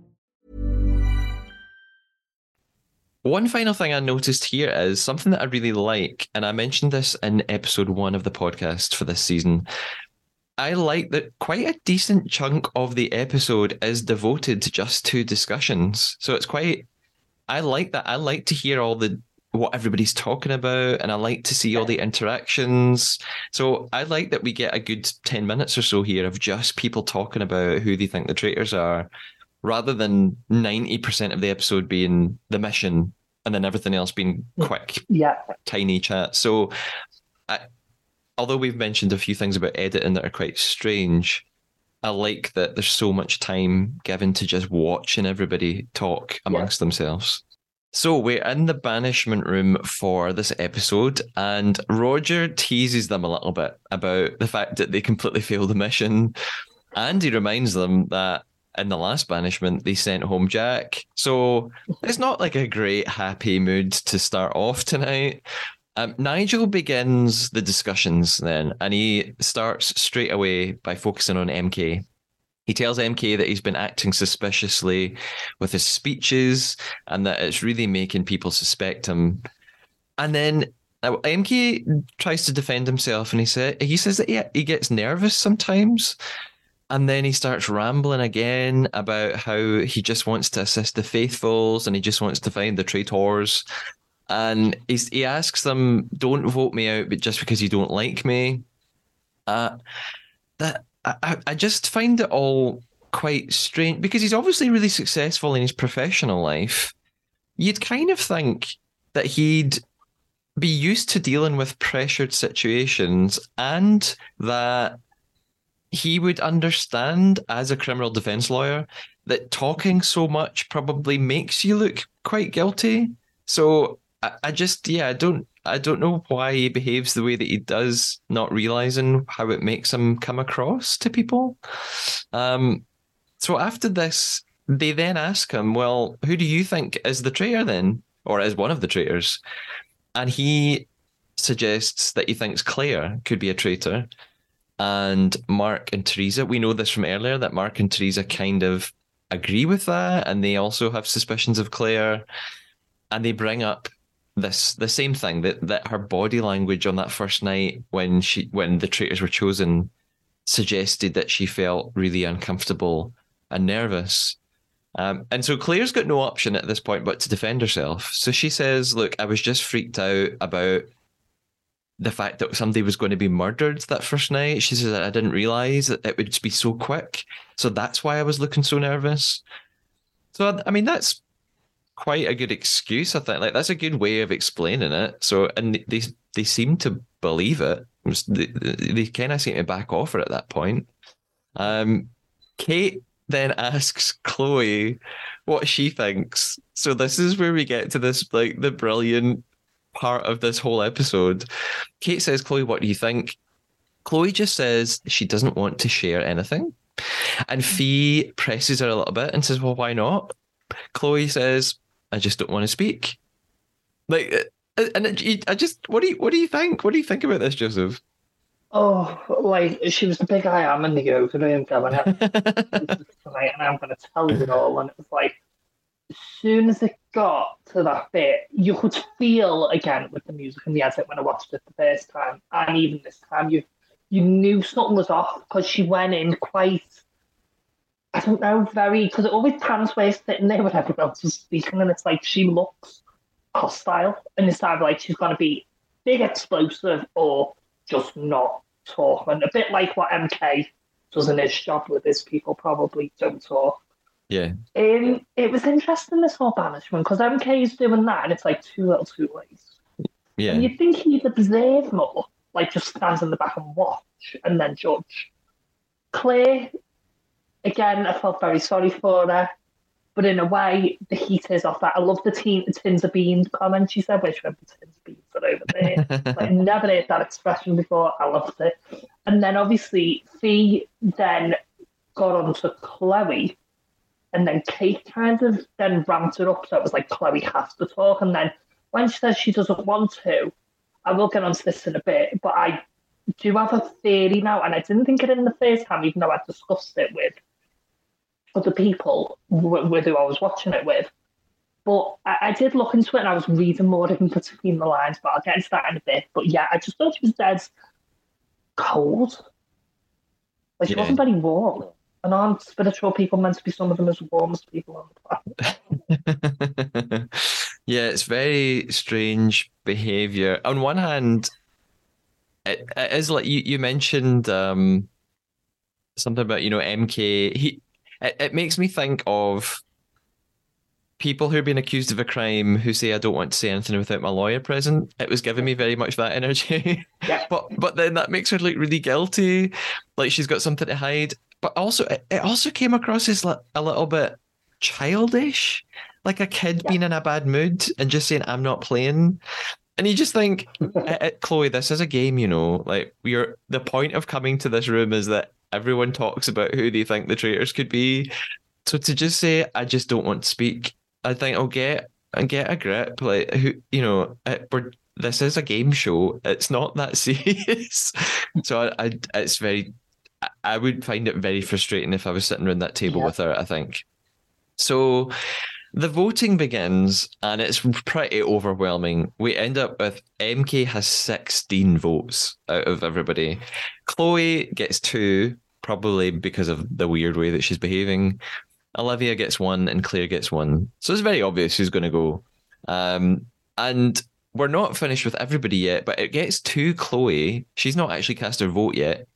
One final thing I noticed here is something that I really like, and I mentioned this in episode one of the podcast for this season, I like that quite a decent chunk of the episode is devoted just to discussions. So it's quite I like that. I like to hear all the what everybody's talking about and I like to see all the interactions. So I like that we get a good 10 minutes or so here of just people talking about who they think the traitors are rather than 90% of the episode being the mission and then everything else being quick, yeah, tiny chat. So I although we've mentioned a few things about editing that are quite strange, I like that there's so much time given to just watching everybody talk amongst yeah. themselves. So we're in the banishment room for this episode, and Roger teases them a little bit about the fact that they completely failed the mission. And he reminds them that in the last banishment, they sent home Jack. So it's not like a great happy mood to start off tonight. Um, Nigel begins the discussions then, and he starts straight away by focusing on MK. He tells MK that he's been acting suspiciously with his speeches and that it's really making people suspect him. And then uh, MK tries to defend himself and he said he says that he, he gets nervous sometimes. And then he starts rambling again about how he just wants to assist the faithfuls and he just wants to find the traitors and he's, he asks them, "Don't vote me out, but just because you don't like me." Uh, that I, I just find it all quite strange because he's obviously really successful in his professional life. You'd kind of think that he'd be used to dealing with pressured situations and that he would understand as a criminal defense lawyer that talking so much probably makes you look quite guilty. So I, I just yeah, I don't I don't know why he behaves the way that he does, not realizing how it makes him come across to people. Um, so after this, they then ask him, "Well, who do you think is the traitor then, or is one of the traitors?" And he suggests that he thinks Claire could be a traitor, and Mark and Teresa. We know this from earlier that Mark and Teresa kind of agree with that, and they also have suspicions of Claire, and they bring up this the same thing that that her body language on that first night when she when the traitors were chosen suggested that she felt really uncomfortable and nervous. Um, and so Claire's got no option at this point but to defend herself. So she says, "Look, I was just freaked out about the fact that somebody was going to be murdered that first night. She says, I didn't realize that it would be so quick. So that's why I was looking so nervous. So, I mean, that's quite a good excuse, I think. Like, that's a good way of explaining it. So, and they, they seem to believe it. They, they kind of seem to back off it at that point. Um, Kate then asks Chloe what she thinks. So this is where we get to this like the brilliant part of this whole episode. Kate says, Chloe, what do you think? Chloe just says she doesn't want to share anything. And Fee presses her a little bit and says, Well, why not? Chloe says, I just don't want to speak. Like, uh, and I just, what do you, what do you think? What do you think about this, Joseph? Oh, like she was the big I am in the yoga room going tonight, and I'm going to tell you it all. And it was like, soon as it got to that bit, you could feel again with the music and the edit when I watched it the first time, and even this time, you you knew something was off because she went in quite. I don't know, very because it always pans where sitting there with everyone else was speaking, and it's like she looks hostile, and it's either like she's going to be big explosive or just not talk. And a bit like what MK does in his job with his people probably don't talk. Yeah. Um, it was interesting this whole banishment because MK is doing that and it's like too little too late. Yeah. And you'd think he'd observe more, like just stands in the back and watch and then judge. Claire, again, I felt very sorry for her. But in a way, the heat is off that. I love the teen, the tins of beans comment she said, which went the tins of beans are over there. like, never heard that expression before. I loved it. And then obviously, Fee then got on to Chloe, and then Kate kind of then ramped it up. So it was like Chloe has to talk. And then when she says she doesn't want to, I will get onto this in a bit, but I do have a theory now, and I didn't think it in the first time, even though I discussed it with other people with who I was watching it with. But I, I, did look into it and I was reading more in between the lines, but I'll get into that in a bit. But yeah, I just thought she was dead cold. Like she yeah. wasn't very warm. And aren't spiritual people meant to be some of the most warm as people on the planet? yeah, it's very strange behavior. On one hand, it, it is like you, you mentioned um, something about, you know, MK. He it, it makes me think of people who are being accused of a crime who say I don't want to say anything without my lawyer present. It was giving me very much that energy. Yeah. but but then that makes her look really guilty, like she's got something to hide. But also it, also came across as like a little bit childish, like a kid yeah. being in a bad mood and just saying I'm not playing. And you just think, Chloe, this is a game, you know. Like we're the point of coming to this room is that everyone talks about who they think the traitors could be. So to just say, I just don't want to speak, I think I'll get and get a grip. Like who, you know, it, we're this is a game show. It's not that serious. so I, I, it's very. I would find it very frustrating if I was sitting around that table yeah. with her. I think. So, the voting begins, and it's pretty overwhelming. We end up with MK has sixteen votes out of everybody. Chloe gets two, probably because of the weird way that she's behaving. Olivia gets one and Claire gets one. So it's very obvious who's going to go. Um, and we're not finished with everybody yet, but it gets to Chloe. She's not actually cast her vote yet.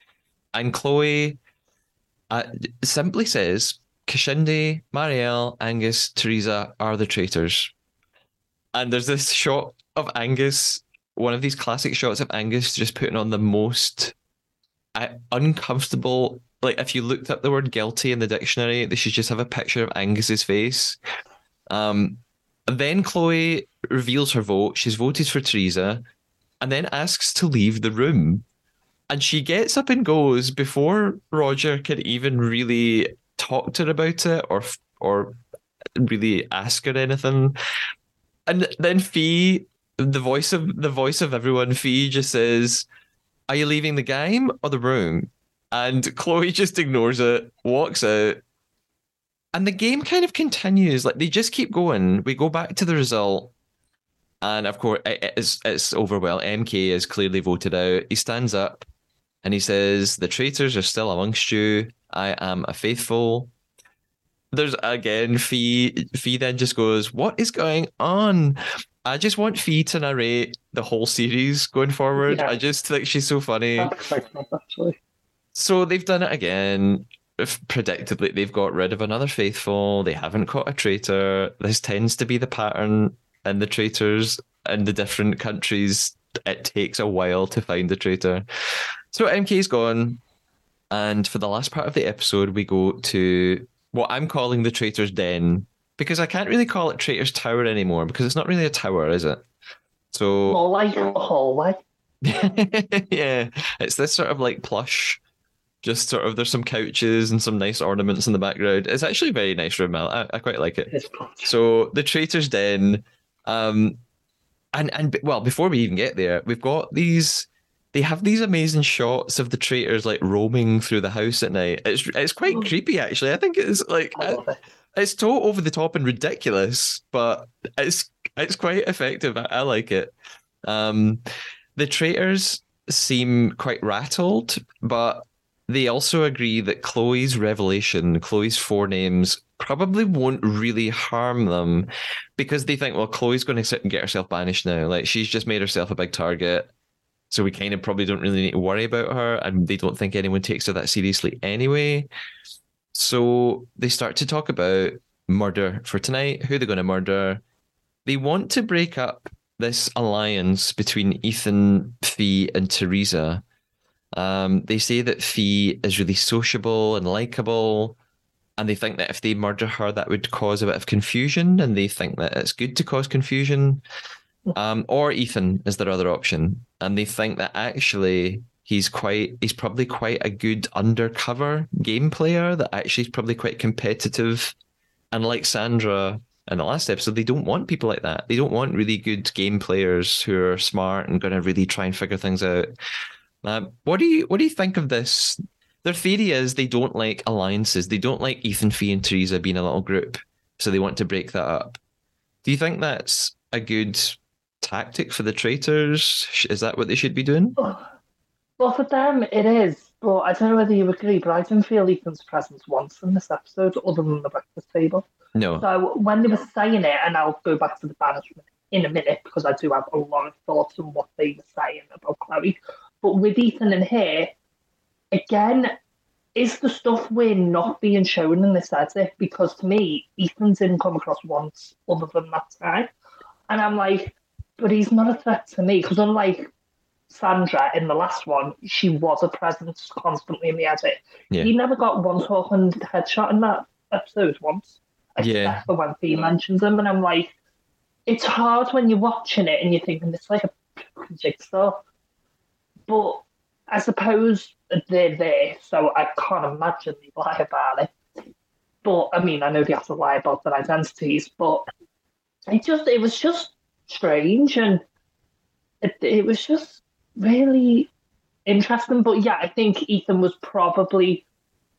And Chloe uh, simply says, Kashindi, Marielle, Angus, Teresa are the traitors. And there's this shot of Angus, one of these classic shots of Angus just putting on the most uncomfortable. Like if you looked up the word guilty in the dictionary, they should just have a picture of Angus's face. Um, then Chloe reveals her vote. She's voted for Teresa, and then asks to leave the room. And she gets up and goes before Roger can even really talk to her about it or or really ask her anything. And then Fee, the voice of the voice of everyone, Fee just says, are you leaving the game or the room? And Chloe just ignores it, walks out. And the game kind of continues. Like they just keep going. We go back to the result. And of course, it's, it's over well. MK is clearly voted out. He stands up and he says, The traitors are still amongst you. I am a faithful. There's again, Fee. Fee then just goes, What is going on? I just want Fee to narrate the whole series going forward. Yeah. I just think she's so funny. Actually. So they've done it again. If predictably, they've got rid of another faithful. They haven't caught a traitor. This tends to be the pattern in the traitors in the different countries. It takes a while to find a traitor. So MK's gone. And for the last part of the episode, we go to what I'm calling the Traitor's Den because I can't really call it Traitor's Tower anymore because it's not really a tower, is it? So More like a hallway. yeah, it's this sort of like plush. Just sort of, there's some couches and some nice ornaments in the background. It's actually a very nice room. I, I quite like it. So the Traitor's Den, um, and and well, before we even get there, we've got these. They have these amazing shots of the traitors like roaming through the house at night. It's it's quite creepy actually. I think it's like it. it's so over the top and ridiculous, but it's it's quite effective. I, I like it. Um, the traitors seem quite rattled, but they also agree that Chloe's revelation, Chloe's four names, probably won't really harm them because they think, well, Chloe's going to sit and get herself banished now. Like she's just made herself a big target. So we kind of probably don't really need to worry about her, and they don't think anyone takes her that seriously anyway. So they start to talk about murder for tonight, who they're going to murder. They want to break up this alliance between Ethan, Fee, and Teresa. Um, they say that Fee is really sociable and likable, and they think that if they murder her, that would cause a bit of confusion, and they think that it's good to cause confusion. Um, or Ethan is their other option, and they think that actually he's quite he's probably quite a good undercover game player that actually is probably quite competitive and like Sandra in the last episode, they don't want people like that. They don't want really good game players who are smart and going to really try and figure things out. Um, what do you what do you think of this? Their theory is they don't like alliances. They don't like Ethan, Fee, and Teresa being a little group, so they want to break that up. Do you think that's a good tactic for the traitors? Is that what they should be doing? Well, for them, it is. But I don't know whether you agree, but I didn't feel Ethan's presence once in this episode, other than the breakfast table. No. So when they were saying it, and I'll go back to the banishment in a minute because I do have a lot of thoughts on what they were saying about Chloe. But with Ethan and here, again, is the stuff we're not being shown in this edit? Because to me, Ethan didn't come across once other than that time. And I'm like, but he's not a threat to me because unlike Sandra in the last one, she was a presence constantly in the edit. Yeah. He never got one talking headshot in that episode once. Except Yeah. for when he mentions him, and I'm like, it's hard when you're watching it and you're thinking it's like a jigsaw. But I suppose they're there, so I can't imagine they lie about it. But I mean, I know they have to lie about their identities, but it just it was just strange and it it was just really interesting. But yeah, I think Ethan was probably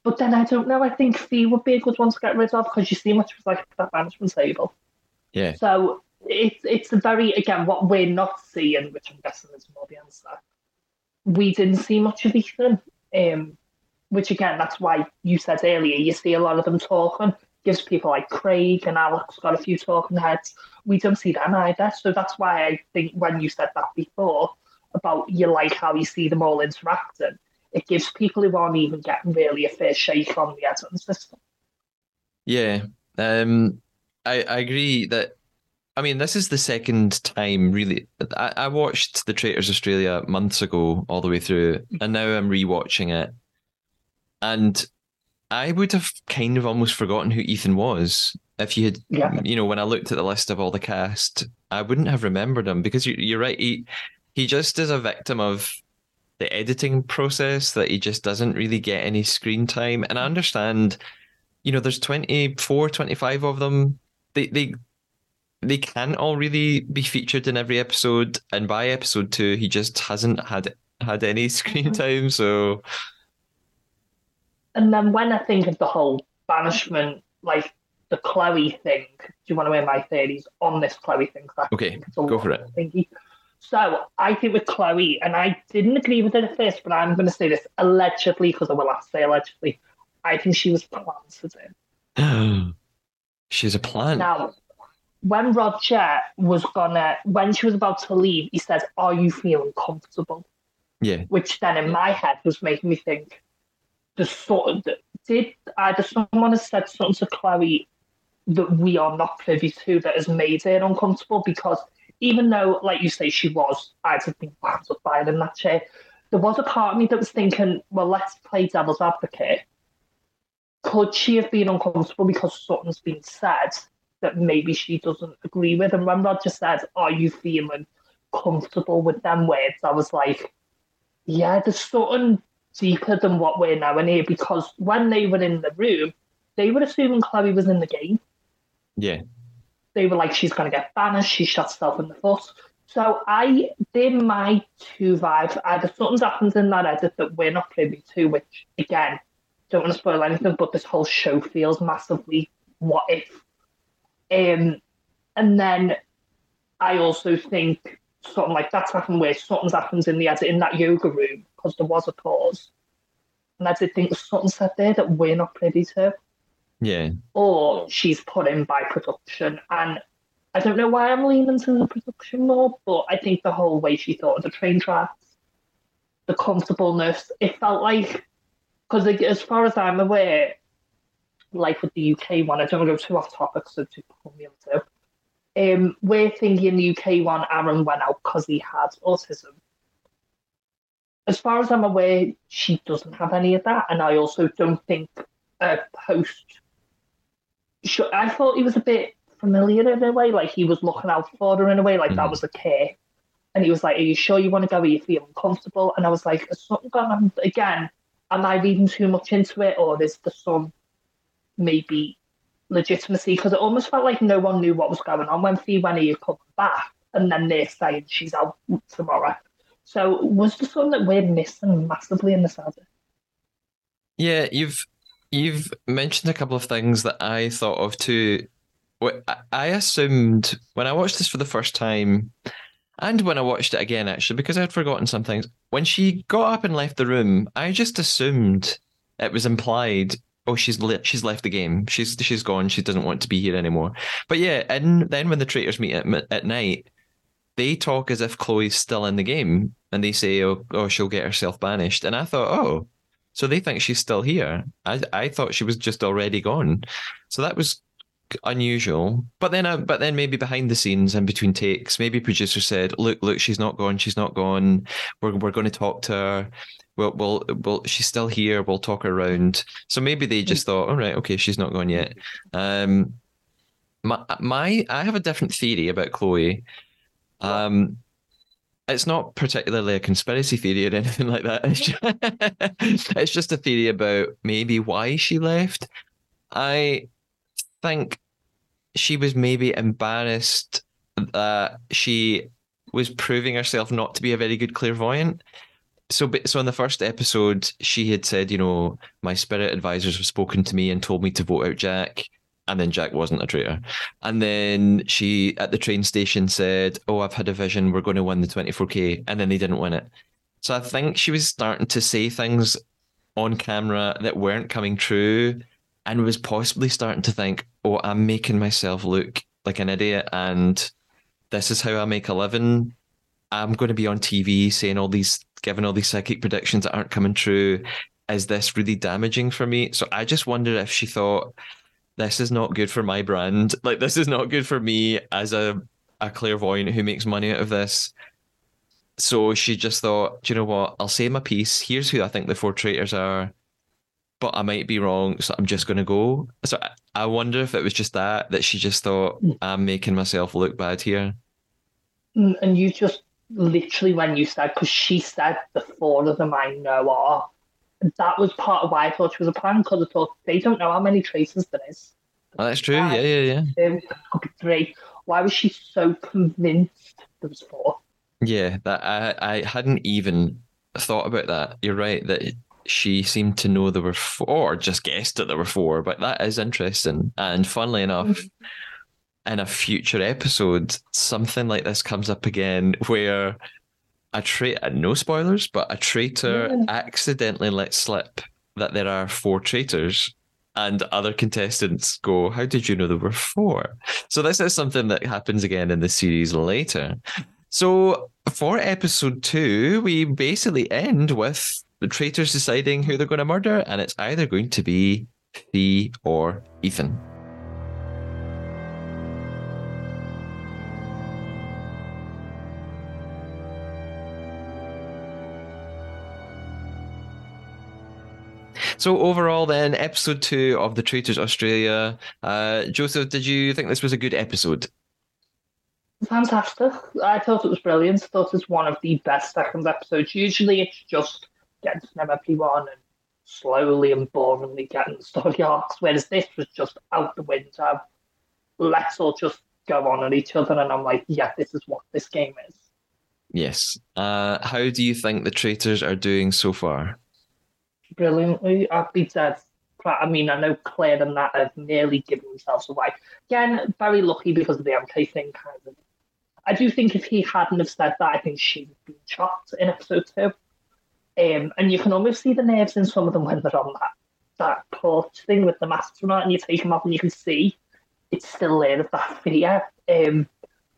but then I don't know, I think Fee would be a good one to get rid of because you see much was like that management table. Yeah. So it's it's a very again what we're not seeing, which I'm guessing is more the answer. We didn't see much of Ethan, um, which again that's why you said earlier you see a lot of them talking. Gives people like Craig and Alex got a few talking heads. We don't see them either, so that's why I think when you said that before about you like how you see them all interacting, it gives people who aren't even getting really a fair shake on the editing system. Yeah, um, I I agree that. I mean, this is the second time really. I, I watched The Traitors Australia months ago all the way through, and now I'm rewatching it, and I would have kind of almost forgotten who Ethan was if you had, Yeah. you know, when I looked at the list of all the cast, I wouldn't have remembered him because you, you're right. He he just is a victim of the editing process that he just doesn't really get any screen time, and I understand you know, there's 24, 25 of them. They they they can't all really be featured in every episode, and by episode two, he just hasn't had had any screen mm-hmm. time. So And then when I think of the whole banishment, like the Chloe thing, do you want to hear my theories on this Chloe thing? Okay, go for it. thingy. So I think with Chloe, and I didn't agree with it at first, but I'm going to say this allegedly because I will have to say allegedly. I think she was planted in. she's a plant. Now, when Roger was gonna, when she was about to leave, he says, "Are you feeling comfortable?" Yeah. Which then in my head was making me think, the sort of did either someone has said something to Chloe that we are not privy to that has made her uncomfortable because even though, like you say, she was, have been wound up by in that chair. There was a part of me that was thinking, well, let's play devil's advocate. Could she have been uncomfortable because something's been said that maybe she doesn't agree with? And when Roger said, Are you feeling comfortable with them words? I was like, Yeah, there's something deeper than what we're now in here because when they were in the room, they were assuming Chloe was in the game. Yeah. They were like, she's going to get banished. She shot herself in the foot. So I did my two vibes. Either something's happened in that edit that we're not privy to, which again, don't want to spoil anything, but this whole show feels massively what if. Um, and then I also think something like that's happened where something's happened in the edit in that yoga room because there was a pause. And I did think something said there that we're not privy to. Yeah. Or she's put in by production. And I don't know why I'm leaning to the production more, but I think the whole way she thought of the train tracks, the comfortableness, it felt like, because as far as I'm aware, like with the UK one, I don't want to go too off topic because it's too Formula 2. Um, we're thinking the UK one, Aaron went out because he had autism. As far as I'm aware, she doesn't have any of that, and I also don't think a post. I thought he was a bit familiar in a way, like he was looking out for her in a way, like mm. that was a care. And he was like, "Are you sure you want to go? Are you feeling comfortable?" And I was like, "Is something going on again? Am I reading too much into it, or is there some maybe legitimacy because it almost felt like no one knew what was going on when Fee when you come back, and then they're saying she's out tomorrow. So was there one that we're missing massively in the edit? Yeah, you've you've mentioned a couple of things that I thought of too. I assumed when I watched this for the first time, and when I watched it again, actually, because I had forgotten some things. When she got up and left the room, I just assumed it was implied oh she's le- she's left the game she's she's gone she doesn't want to be here anymore but yeah and then when the traitors meet at, at night they talk as if chloe's still in the game and they say oh, oh she'll get herself banished and i thought oh so they think she's still here i i thought she was just already gone so that was unusual but then uh, but then maybe behind the scenes and between takes maybe producer said look look she's not gone she's not gone we're, we're going to talk to her we'll, we'll, we'll, she's still here. We'll talk around. So maybe they just thought, all right, okay, she's not gone yet. Um, my, my, I have a different theory about Chloe. Um, it's not particularly a conspiracy theory or anything like that. It's just, it's just a theory about maybe why she left. I think she was maybe embarrassed that she was proving herself not to be a very good clairvoyant so so in the first episode she had said you know my spirit advisors have spoken to me and told me to vote out jack and then jack wasn't a traitor. And then she at the train station said oh i've had a vision. We're going to win the 24k and then they didn't win it. So i think she was starting to say things on camera that weren't coming true and was possibly starting to think oh i'm making myself look like an idiot and this is how i make a living. I'm going to be on tv saying all these given all these psychic predictions that aren't coming true, is this really damaging for me? So I just wonder if she thought this is not good for my brand. Like this is not good for me as a a clairvoyant who makes money out of this. So she just thought, do you know what? I'll say my piece. Here's who I think the four traitors are, but I might be wrong. So I'm just going to go. So I wonder if it was just that that she just thought hmm. I'm making myself look bad here. Hmm, and you just literally when you said, because she said the four of them I know are. That was part of why I thought she was a plan, because I thought they don't know how many traces there is. Oh, that's true. yeah, yeah, yeah. be three. Why was she so convinced there was four? Yeah, that I I hadn't even thought about that. You're right that she seemed to know there were four, or just guessed that there were four. But that is interesting. And funnily enough, mm-hmm in a future episode, something like this comes up again where a traitor, uh, no spoilers, but a traitor yeah. accidentally lets slip that there are four traitors. and other contestants go, How did you know there were four? So, this is something that happens again in the series later. So, for episode two, we basically end with the traitors deciding who they're going to murder, and it's either going to be Fee or Ethan. So overall, then, episode two of the Traitors Australia. Uh, Joseph, did you think this was a good episode? Fantastic. I thought it was brilliant. I thought it was one of the best second episodes. Usually it's just getting to know everyone and slowly and boringly getting the story arcs, whereas this was just out the window. Let's all just go on at each other, and I'm like, yeah, this is what this game is. Yes. Uh, how do you think the traitors are doing so far? Brilliantly. I'd be dead. I mean, I know Claire and that have nearly given themselves away. Again, very lucky because of the MK thing, kind of. I do think if he hadn't have said that, I think she'd have been chopped in episode two. Um, and you can almost see the nerves in some of them when they're on that that porch thing with the masks on, and you take them off, and you can see it's still there that fear. Um,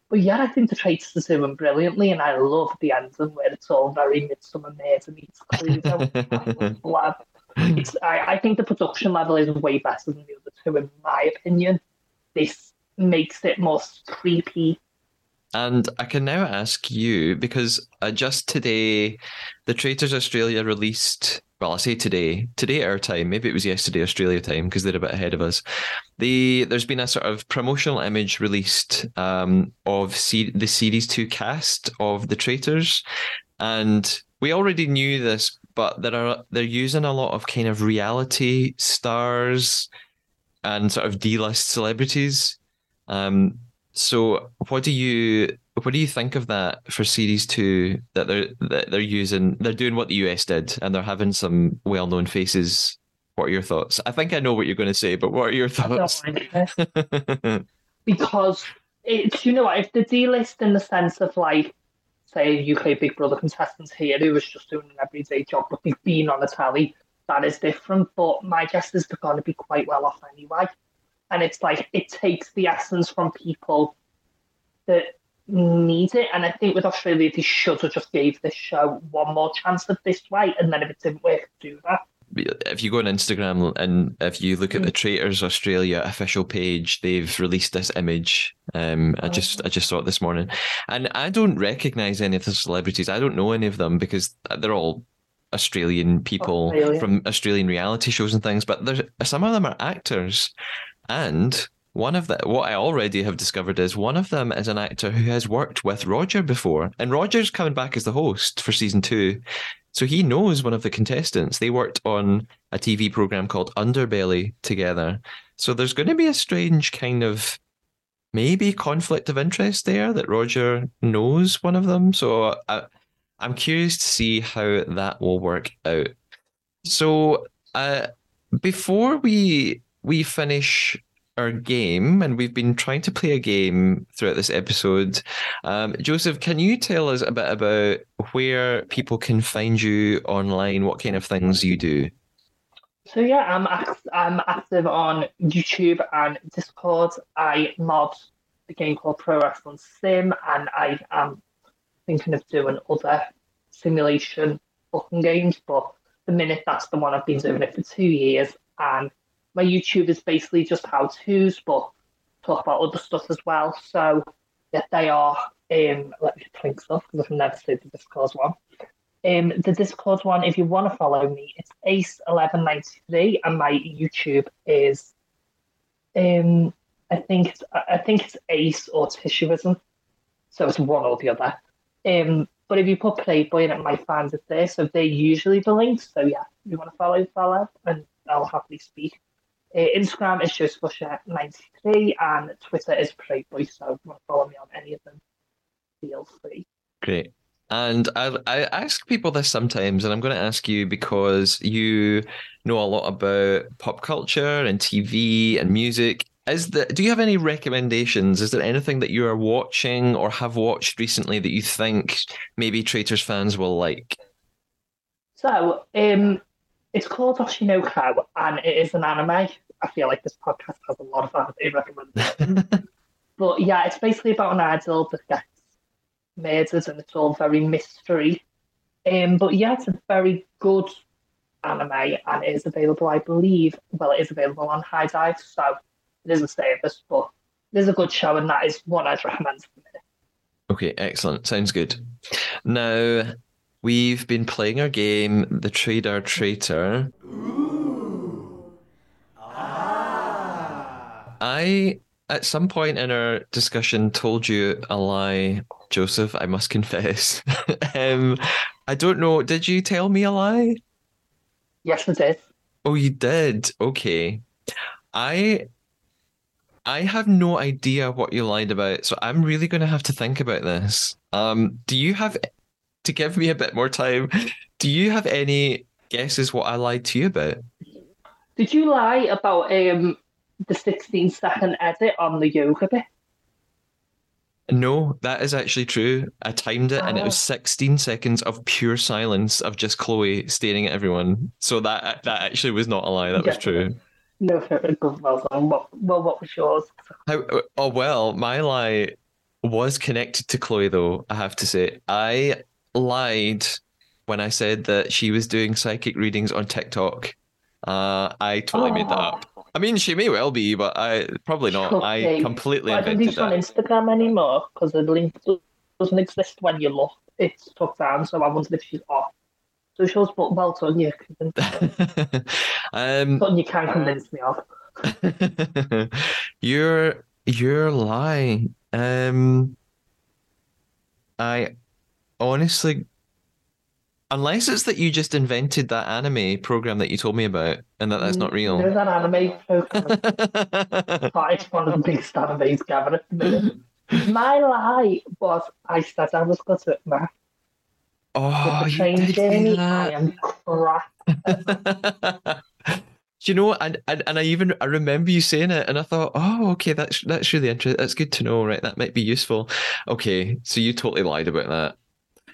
but yeah, I think the traitors are doing brilliantly, and I love the ending where it's all very Midsomer Murder meets Cluedo. blab. It's, I, I think the production level is way better than the other two, in my opinion. This makes it more creepy and I can now ask you because uh, just today, the Traitors Australia released. Well, I say today, today our time. Maybe it was yesterday Australia time because they're a bit ahead of us. The there's been a sort of promotional image released um, of C- the series two cast of the Traitors, and we already knew this, but there are they're using a lot of kind of reality stars and sort of D-list celebrities. Um, so, what do you what do you think of that for series two? That they're that they're using they're doing what the US did, and they're having some well known faces. What are your thoughts? I think I know what you're going to say, but what are your thoughts? because it's you know what if the D list in the sense of like say UK Big Brother contestants here who was just doing an everyday job, but they've been on the telly, that is different. But my guess is they're going to be quite well off anyway and it's like it takes the essence from people that need it. And I think with Australia, they should have just gave this show one more chance of this way, and then if it didn't work, do that. If you go on Instagram and if you look at the mm. Traitors Australia official page, they've released this image. Um, I just I just saw it this morning, and I don't recognise any of the celebrities. I don't know any of them because they're all Australian people Australia. from Australian reality shows and things. But there's some of them are actors, and one of the what I already have discovered is one of them is an actor who has worked with Roger before, and Roger's coming back as the host for season two. So he knows one of the contestants. They worked on a TV program called Underbelly together. So there's going to be a strange kind of maybe conflict of interest there that Roger knows one of them. So I, I'm curious to see how that will work out. So uh, before we we finish our game, and we've been trying to play a game throughout this episode. Um, Joseph, can you tell us a bit about where people can find you online? What kind of things you do? So yeah, I'm I'm active on YouTube and Discord. I mod a game called Pro Wrestling Sim, and I am thinking of doing other simulation fucking games. But the minute that's the one I've been doing it for two years, and my YouTube is basically just how to's, but talk about other stuff as well. So yeah, they are. Um, let me just link stuff because I've never said the Discord one. Um, the Discord one, if you want to follow me, it's Ace1193, and my YouTube is, um, I think it's, I think it's Ace or Tissueism, so it's one or the other. Um, but if you put Paradeboy in, it my fans are there. So they're usually the links. So yeah, if you want to follow, follow, and I'll happily speak. Uh, Instagram is just Busher93 and Twitter is Paradeboy. So if you want to follow me on any of them, feel free. Great. And I, I ask people this sometimes, and I'm going to ask you because you know a lot about pop culture and TV and music. Is the, do you have any recommendations? Is there anything that you are watching or have watched recently that you think maybe Traitors fans will like? So, um, it's called Oshi no Ko, and it is an anime. I feel like this podcast has a lot of anime recommendations. but yeah, it's basically about an idol that gets murdered, and it's all very mystery. Um, but yeah, it's a very good anime, and it is available, I believe. Well, it is available on HIDIVE, so it is a service, but it is a good show, and that is one I'd recommend for me. Okay, excellent. Sounds good. Now, we've been playing our game, The Traidar Traitor. Ooh. Ah. I, at some point in our discussion, told you a lie, Joseph. I must confess. um, I don't know. Did you tell me a lie? Yes, I did. Oh, you did. Okay. I I have no idea what you lied about, so I'm really going to have to think about this. Um, do you have to give me a bit more time? Do you have any guesses what I lied to you about? Did you lie about um the 16 second edit on the yoga bit? No, that is actually true. I timed it, and it was Ah. 16 seconds of pure silence of just Chloe staring at everyone. So that that actually was not a lie. That was true. No. Well done. What, well, what was yours? How, oh well, my lie was connected to Chloe, though. I have to say, I lied when I said that she was doing psychic readings on TikTok. Uh, I totally made that up. I mean, she may well be, but I probably not. I Okay. completely I don't invented you on. Instagram anymore? Because the link doesn't exist when you look. It's took down, so I wondered if she's off. So shows, but well done, you um, Something you can convince me of. your your lie. Um, I honestly, unless it's that you just invented that anime program that you told me about, and that that's mm, not real. There's an anime program. but it's one of the biggest animes gathered at the minute. My lie was I said I was good at math. oh, the you did journey, that. I am crap. Do you know? And, and and I even I remember you saying it, and I thought, oh, okay, that's that's really interesting. That's good to know, right? That might be useful. Okay, so you totally lied about that.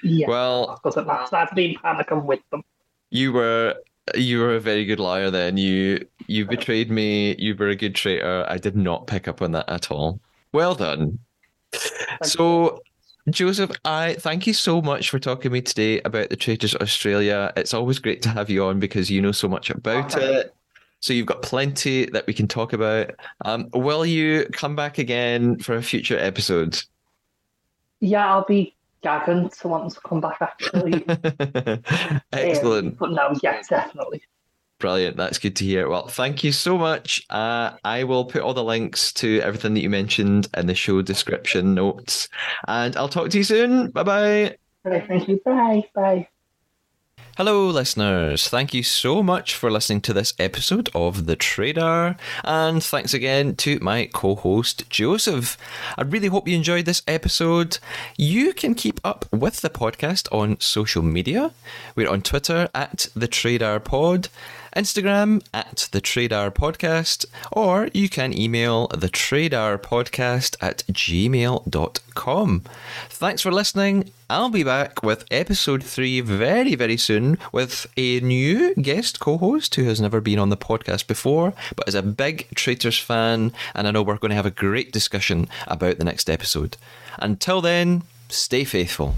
Yeah, Well, because at maths, I've been panicking with them. you were you were a very good liar. Then you you betrayed me. You were a good traitor. I did not pick up on that at all. Well done. So. Joseph, I thank you so much for talking to me today about the Traitors Australia. It's always great to have you on because you know so much about Okay. it. So you've got plenty that we can talk about. Um, will you come back again for a future episode? Yeah, I'll be gagging to want to come back actually. Excellent. Um, but no, yeah, definitely. Brilliant. That's good to hear. Well, thank you so much. Uh, I will put all the links to everything that you mentioned in the show description notes. And I'll talk to you soon. Bye bye. Right, thank you. Bye. Bye. Hello, listeners. Thank you so much for listening to this episode of The Traidar. And thanks again to my co host, Joseph. I really hope you enjoyed this episode. You can keep up with the podcast on social media. We're on Twitter at The Traidar Pod. Instagram at the Trade Traidar Podcast, or you can email the Trade Traidar Podcast at gmail.com. Thanks for listening. I'll be back with episode three very, very soon with a new guest co host who has never been on the podcast before, but is a big Traitors fan, and I know we're going to have a great discussion about the next episode. Until then, stay faithful.